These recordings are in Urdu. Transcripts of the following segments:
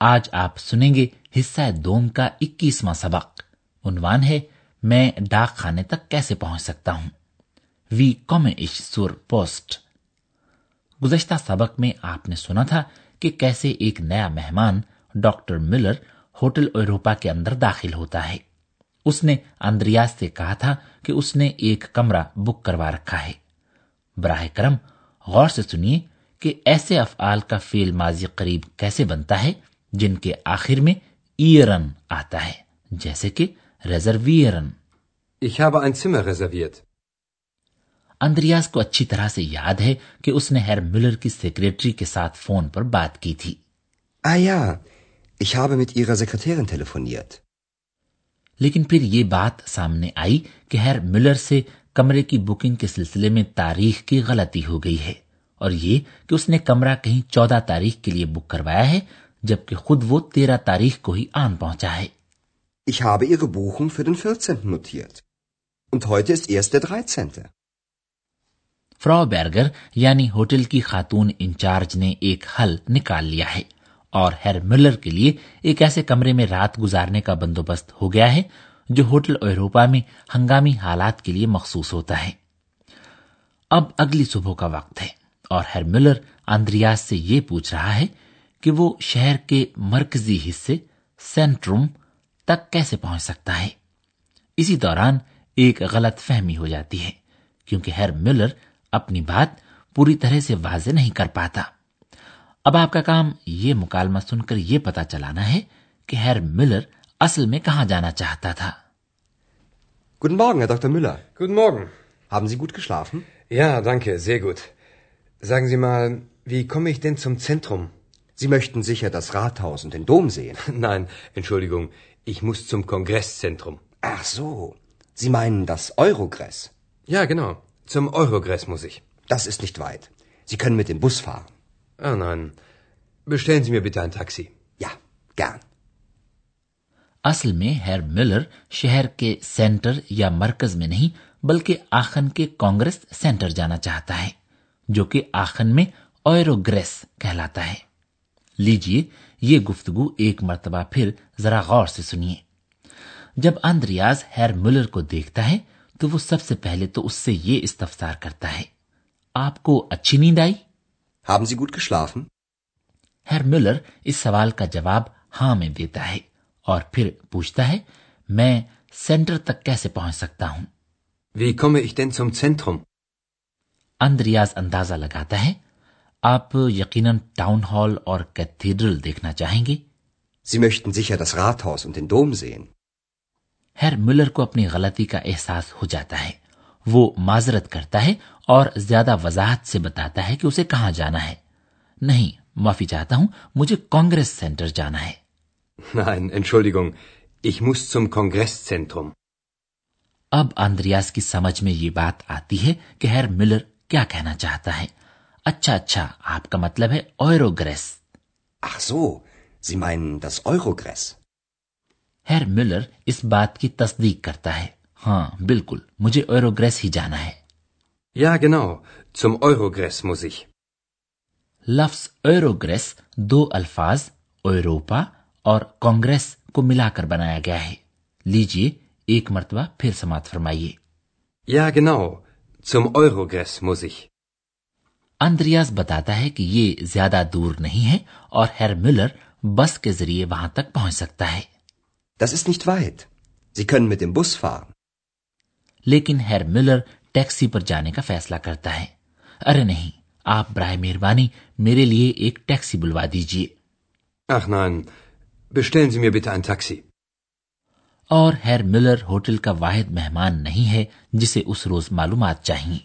آج آپ سنیں گے حصہ دوم کا اکیسواں سبق۔ عنوان ہے، میں ڈاک خانے تک کیسے پہنچ سکتا ہوں؟ وی کومش سور پوسٹ۔ گزشتہ سبق میں آپ نے سنا تھا کہ کیسے ایک نیا مہمان ڈاکٹر ملر ہوٹل ایروپا کے اندر داخل ہوتا ہے۔ اس نے اندریاز سے کہا تھا کہ اس نے ایک کمرہ بک کروا رکھا ہے۔ براہ کرم غور سے سنیے کہ ایسے افعال کا فیل ماضی قریب کیسے بنتا ہے۔ جن کے آخر میں ایرن آتا ہے جیسے کہ ریزرویئرن اندریاز کو اچھی طرح سے یاد ہے کہ اس نے ہیر ملر کی سیکریٹری کے ساتھ فون پر بات کی تھی۔ ah آیا ich habe mit Ihrer Sekretärin telefoniert. لیکن پھر یہ بات سامنے آئی کہ ہیر ملر سے کمرے کی بکنگ کے سلسلے میں تاریخ کی غلطی ہو گئی ہے اور یہ کہ اس نے کمرہ کہیں چودہ تاریخ کے لیے بک کروایا ہے جبکہ خود وہ تیرہ تاریخ کو ہی آن پہنچا ہے Ich habe Ihre Buchung für den 14. notiert. Und heute ist erst der 13. فرا بیرگر یعنی ہوٹل کی خاتون انچارج نے ایک حل نکال لیا ہے اور ہیر ملر کے لیے ایک ایسے کمرے میں رات گزارنے کا بندوبست ہو گیا ہے جو ہوٹل ایروپا میں ہنگامی حالات کے لیے مخصوص ہوتا ہے اب اگلی صبح کا وقت ہے اور ہیر ملر اندریاز سے یہ پوچھ رہا ہے کہ وہ شہر کے مرکزی حصے سینٹروم تک کیسے پہنچ سکتا ہے اسی دوران ایک غلط فہمی ہو جاتی ہے کیونکہ ہیر ملر اپنی بات پوری طرح سے واضح نہیں کر پاتا اب آپ کا کام یہ مکالمہ سن کر یہ پتا چلانا ہے کہ ہیر ملر اصل میں کہاں جانا چاہتا تھا Guten Morgen, Herr Dr. Müller. Guten Morgen. Haben Sie gut geschlafen? Ja, danke, sehr gut. Sagen Sie mal, wie komme ich denn zum Zentrum? Sie möchten sicher das Rathaus und den Dom sehen. Nein, Entschuldigung, ich muss zum Kongresszentrum. Ach so, Sie meinen das Eurogress? Ja, genau, zum Eurogress muss ich. Das ist nicht weit. Sie können mit dem Bus fahren. Ah oh nein, bestellen Sie mir bitte ein Taxi. Ja, gern. اصل میں ہیر ملر شہر کے سینٹر یا مرکز میں نہیں بلکہ آخن کے کانگریس سینٹر جانا چاہتا ہے جو کہ آخن میں اویروگریس کہلاتا ہے لیجیے یہ گفتگو ایک مرتبہ پھر ذرا غور سے سنیے جب اندریاز ہیر ملر کو دیکھتا ہے تو وہ سب سے پہلے تو اس سے یہ استفسار کرتا ہے آپ کو اچھی نیند آئی haben Sie gut geschlafen? Herr Miller اس سوال کا جواب ہاں میں دیتا ہے اور پھر پوچھتا ہے میں سینٹر تک کیسے پہنچ سکتا ہوں Wie komme ich denn zum Zentrum? Andreas اندازہ لگاتا ہے آپ یقیناً ٹاؤن ہال اور کیتھیڈرل دیکھنا چاہیں گے؟ ہیر ملر کو اپنی غلطی کا احساس ہو جاتا ہے۔ وہ معذرت کرتا ہے اور زیادہ وضاحت سے بتاتا ہے کہ اسے کہاں جانا ہے۔ نہیں معافی چاہتا ہوں مجھے کانگریس سینٹر جانا ہے۔ Nein, ich muss zum Kongresszentrum. اب آندریاس کی سمجھ میں یہ بات آتی ہے کہ ہیر ملر کیا کہنا چاہتا ہے۔ اچھا اچھا آپ کا مطلب ہے اوروگریس سو سی مائن دس اوروگریس ہیر ملر اس بات کی تصدیق کرتا ہے۔ ہاں بالکل مجھے اوروگریس ہی جانا ہے۔ یا گنو سم اوروگریس موزی لفظ ایوروگریس دو الفاظ ایوروپا اور کانگریس کو ملا کر بنایا گیا ہے۔ لیجیے ایک مرتبہ پھر سماعت فرمائیے۔ یا گنو سم اوروگریس موزی اندریاز بتاتا ہے کہ یہ زیادہ دور نہیں ہے اور ہیر ملر بس کے ذریعے وہاں تک پہنچ سکتا ہے Das ist nicht weit. Sie können mit dem Bus fahren. لیکن ہیر ملر ٹیکسی پر جانے کا فیصلہ کرتا ہے ارے نہیں آپ برائے مہربانی میرے لیے ایک ٹیکسی بلوا دیجیے Ach nein, bestellen Sie mir bitte ein Taxi. اور ہیر ملر ہوٹل کا واحد مہمان نہیں ہے جسے اس روز معلومات چاہیے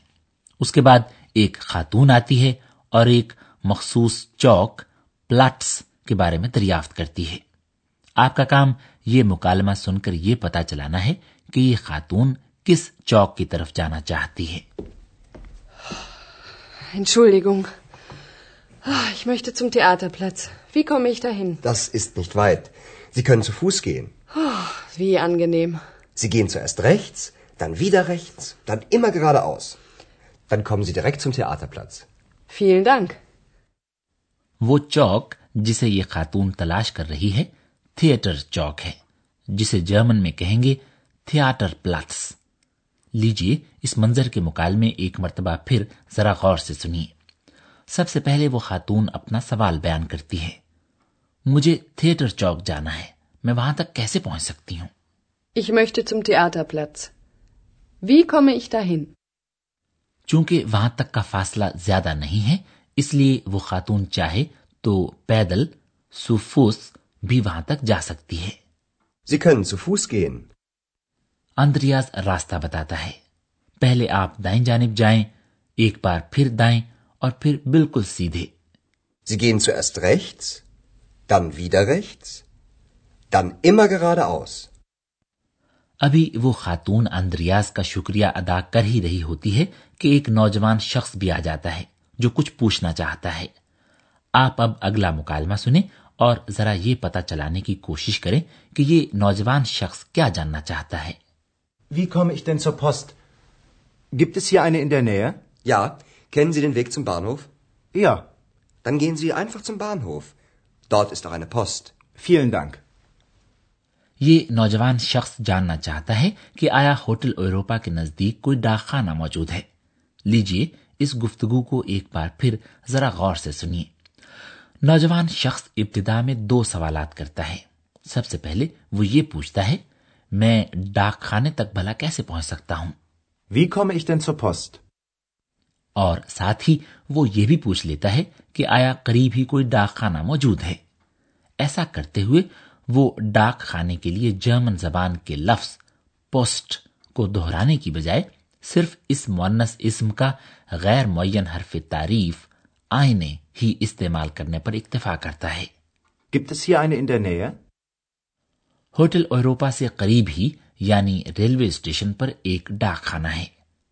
اس کے بعد ایک خاتون آتی ہے اور ایک مخصوص چوک پلاٹس کے بارے میں دریافت کرتی ہے آپ کا کام یہ مکالمہ سن کر یہ پتا چلانا ہے کہ یہ خاتون کس چوک کی طرف جانا چاہتی ہے Entschuldigung. Ich möchte zum Theaterplatz. Wie komme ich dahin? Das ist nicht weit. Sie können zu Fuß gehen. Oh, wie angenehm. Sie gehen zuerst rechts, dann wieder rechts, dann immer geradeaus. Dann kommen Sie direkt zum Theaterplatz. Vielen Dank. وہ چوک جسے یہ خاتون تلاش کر رہی ہے تھیٹر چوک ہے جسے جرمن میں کہیں گے تھیاٹر پلاتس لیجیے اس منظر کے مکالمے ایک مرتبہ پھر ذرا غور سے سنیے سب سے پہلے وہ خاتون اپنا سوال بیان کرتی ہے مجھے تھیٹر چوک جانا ہے میں وہاں تک کیسے پہنچ سکتی ہوں ich möchte zum Theaterplatz. Wie komme ich dahin? چونکہ وہاں تک کا فاصلہ زیادہ نہیں ہے اس لیے وہ خاتون چاہے تو پیدل سوفوس بھی وہاں تک جا سکتی ہے۔ اندریاز راستہ بتاتا ہے۔ پہلے آپ دائیں جانب جائیں ایک بار پھر دائیں اور پھر بالکل سیدھے۔ Sie gehen zuerst rechts, dann wieder rechts, dann immer geradeaus. ابھی وہ خاتون اندریاز کا شکریہ ادا کر ہی رہی ہوتی ہے کہ ایک نوجوان شخص بھی آ جاتا ہے جو کچھ پوچھنا چاہتا ہے آپ اب اگلا مکالمہ سنیں اور ذرا یہ پتا چلانے کی کوشش کریں کہ یہ نوجوان شخص کیا جاننا چاہتا ہے Wie komme ich denn zur Post? Gibt es hier eine in der Nähe? Ja. Kennen Sie den Weg zum Bahnhof? Ja. Dann gehen Sie einfach zum Bahnhof. Dort ist auch eine Post. Vielen Dank. یہ نوجوان شخص جاننا چاہتا ہے کہ آیا ہوٹل ایروپا کے نزدیک کوئی ڈاک خانہ موجود ہے۔ لیجیے اس گفتگو کو ایک بار پھر ذرا غور سے سنیے۔ نوجوان شخص ابتدا میں دو سوالات کرتا ہے۔ سب سے پہلے وہ یہ پوچھتا ہے میں ڈاک خانے تک بھلا کیسے پہنچ سکتا ہوں؟ اور ساتھ ہی وہ یہ بھی پوچھ لیتا ہے کہ آیا قریب ہی کوئی ڈاک خانہ موجود ہے؟ ایسا کرتے ہوئے وہ ڈاک خانے کے لیے جرمن زبان کے لفظ پوسٹ کو دہرانے کی بجائے صرف اس مونس اسم کا غیر معین حرف تعریف آئینے ہی استعمال کرنے پر اکتفا کرتا ہے۔ ہوٹل اوروپا سے قریب ہی یعنی ریلوے اسٹیشن پر ایک ڈاک خانہ ہے۔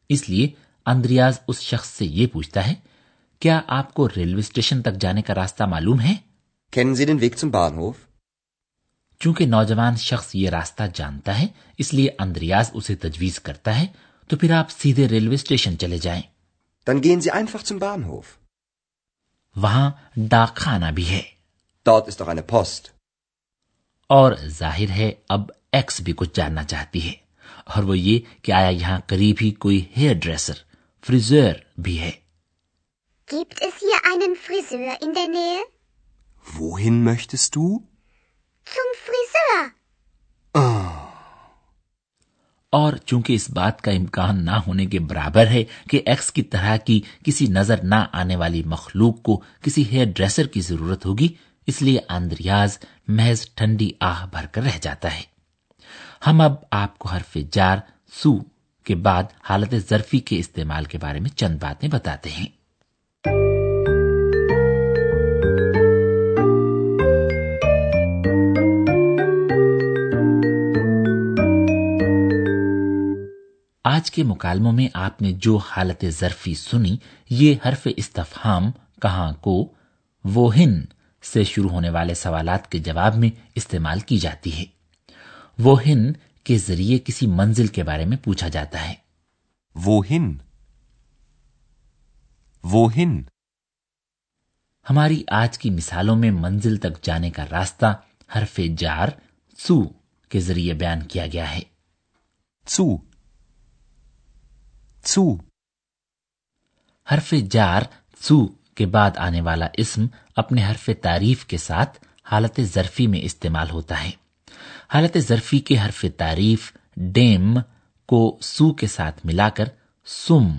اس لیے اندریاز اس شخص سے یہ پوچھتا ہے کیا آپ کو ریلوے اسٹیشن تک جانے کا راستہ معلوم ہے؟ Kennen Sie den Weg zum Bahnhof? چونکہ نوجوان شخص یہ راستہ جانتا ہے اس لیے اندریاز اسے تجویز کرتا ہے تو پھر آپ سیدھے ریلوے اسٹیشن چلے جائیں Dann gehen Sie einfach zum Bahnhof. وہاں ڈاک خانہ بھی ہے Dort ist doch eine Post. اور ظاہر ہے اب ایکس بھی کچھ جاننا چاہتی ہے اور وہ یہ کہ آیا یہاں قریب ہی کوئی ہیئر ڈریسر فریزر بھی ہے Gibt es hier einen Friseur in der Nähe? Wohin möchtest du? اور چونکہ اس بات کا امکان نہ ہونے کے برابر ہے کہ ایکس کی طرح کی کسی نظر نہ آنے والی مخلوق کو کسی ہیئر ڈریسر کی ضرورت ہوگی، اس لیے آندریاز محض ٹھنڈی آہ بھر کر رہ جاتا ہے۔ ہم اب آپ کو حرف جار، سو کے بعد حالت ظرفی کے استعمال کے بارے میں چند باتیں بتاتے ہیں۔ آج کے مکالموں میں آپ نے جو حالت ظرفی سنی یہ حرف استفہام کہاں کو وہ ہن سے شروع ہونے والے سوالات کے جواب میں استعمال کی جاتی ہے۔ وہ ہن کے ذریعے کسی منزل کے بارے میں پوچھا جاتا ہے۔ وہ ہن وہ ہن۔ ہماری آج کی مثالوں میں منزل تک جانے کا راستہ حرف جار سو کے ذریعے بیان کیا گیا ہے۔ سو۔ zu حرف جار zu کے بعد آنے والا اسم اپنے حرف تعریف کے ساتھ حالت ظرفی میں استعمال ہوتا ہے حالت ظرفی کے حرف تعریف ڈیم کو سو کے ساتھ ملا کر سم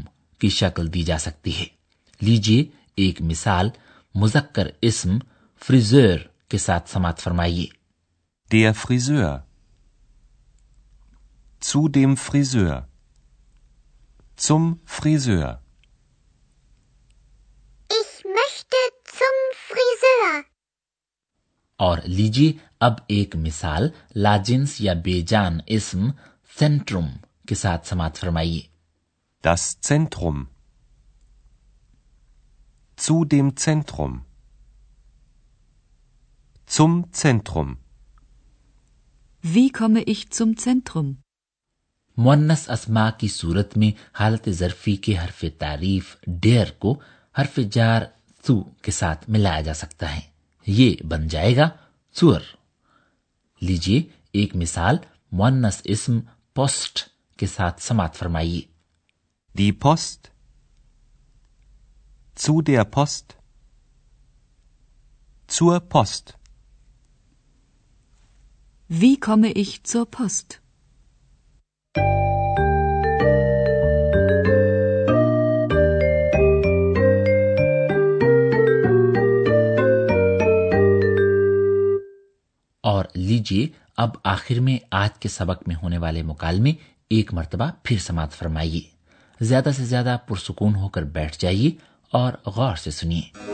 کی شکل دی جا سکتی ہے لیجیے ایک مثال مذکر اسم فریزر کے ساتھ سماعت فرمائیے Der Friseur. Zu dem Friseur. zum Friseur. Ich möchte zum Friseur. اور لیجی اب ایک مثال لاجنس یا بے جان اسم سینٹروم کے ساتھ سماعت فرمائیے das Zentrum. Zu dem Zentrum. Zum Zentrum. Wie komme ich zum Zentrum? مونس اسما کی صورت میں حالت ظرفی کے حرف تعریف ڈیئر کو حرف جار سو کے ساتھ ملایا جا سکتا ہے۔ یہ بن جائے گا سور۔ لیجیے ایک مثال مونس اسم پوسٹ کے ساتھ سماعت فرمائیے۔ دی پوسٹ zu der Post, zur پوسٹ۔ Wie komme ich zur Post? اور لیجیے اب آخر میں آج کے سبق میں ہونے والے مکالمے ایک مرتبہ پھر سماعت فرمائیے۔ زیادہ سے زیادہ پرسکون ہو کر بیٹھ جائیے اور غور سے سنیے۔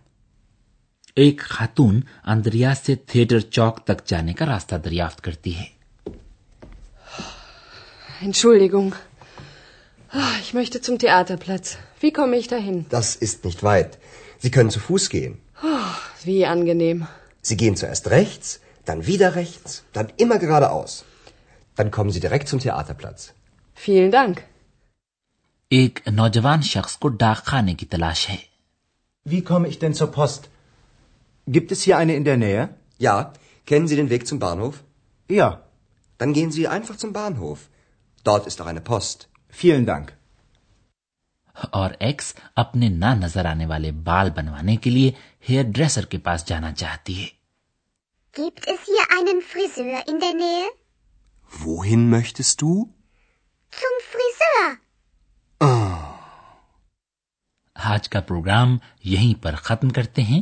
ایک خاتون اندریا سے تھیٹر چوک تک جانے کا راستہ دریافت کرتی ہے۔ ایک نوجوان شخص کو ڈاک خانے کی تلاش ہے۔ Gibt es hier eine in der Nähe? Ja. Kennen Sie den Weg zum Bahnhof? Ja. Dann gehen Sie einfach zum Bahnhof. Dort ist auch eine Post. Vielen Dank. اور ایکس اپنے نہ نظر آنے والے بال بنوانے کے لیے ہیئر ڈریسر کے پاس جانا چاہتی ہے Gibt es hier einen Friseur in der Nähe? Wohin möchtest du? Zum Friseur. Oh. آج کا پروگرام یہیں پر ختم کرتے ہیں